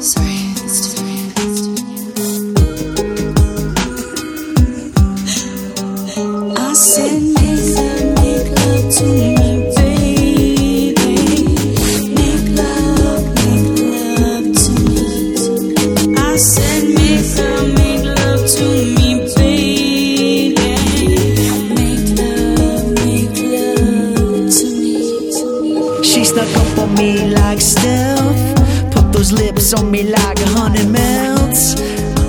Sorry. Those lips on me like a honey melts.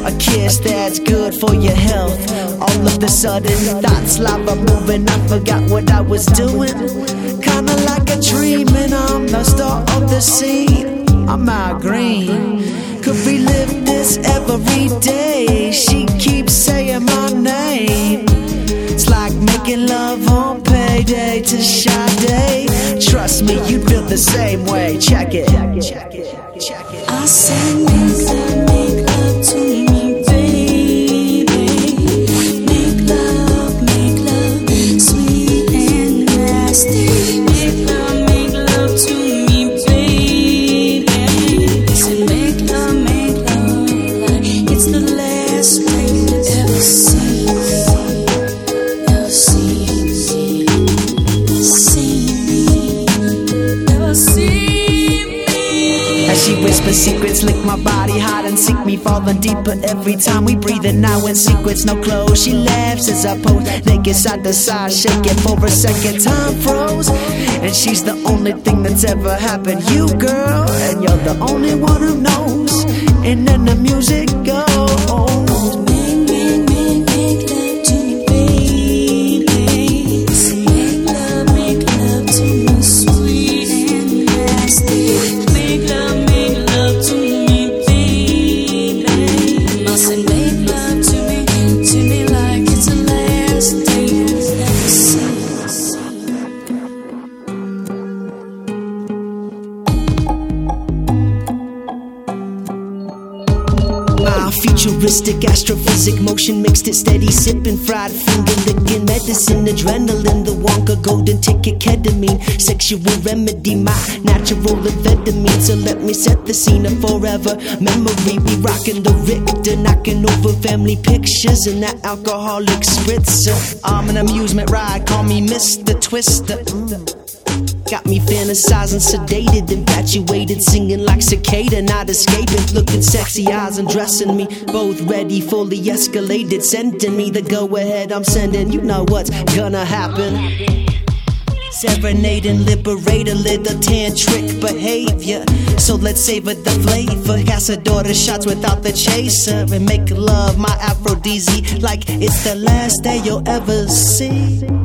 A kiss that's good for your health. All of the sudden, thoughts lava moving. I forgot what I was doing. Kinda like a dream, and I'm the star of the scene. I'm out green. Could relive this every day. She keeps saying my name. It's like making love on payday to Sade. Trust me, you feel the same way. Check it. Check it. Check it. She whispers secrets, lick my body, hide and seek me, falling deeper every time we breathe. And now in secrets, no clothes. She laughs as I pose, naked side to side, shaking for a second. Time froze, and she's the only thing that's ever happened. You, girl, and you're the only one who knows. And then the music Ah, futuristic astrophysic motion mixed it steady, sipping fried finger licking medicine, adrenaline, the Wonka golden ticket, ketamine, sexual remedy, my natural amphetamine. So let me set the scene of forever memory. We rocking the Richter, knocking over family pictures and that alcoholic spritzer. I'm an amusement ride, call me Mr. Twister. Mm. Got me fantasizing, sedated, infatuated, singing like cicada, not escaping. Looking sexy eyes and dressing me, both ready, fully escalated, sending me the go ahead. I'm sending, you know what's gonna happen. Serenading, liberate a little tantric behavior. So let's savor the flavor. Casadora shots without the chaser. And make love my aphrodisiac like it's the last day you'll ever see